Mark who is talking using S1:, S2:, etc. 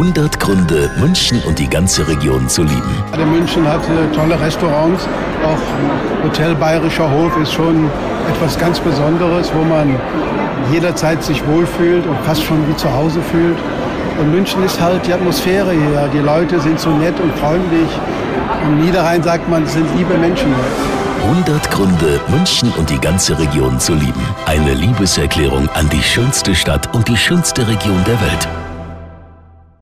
S1: 100 Gründe, München und die ganze Region zu lieben.
S2: Also München hat tolle Restaurants. Auch Hotel Bayerischer Hof ist schon etwas ganz Besonderes, wo man jederzeit sich wohlfühlt und fast schon wie zu Hause fühlt. Und München ist halt die Atmosphäre hier. Die Leute sind so nett und freundlich. Im Niederrhein sagt man, es sind liebe Menschen.
S1: 100 Gründe, München und die ganze Region zu lieben. Eine Liebeserklärung an die schönste Stadt und die schönste Region der Welt.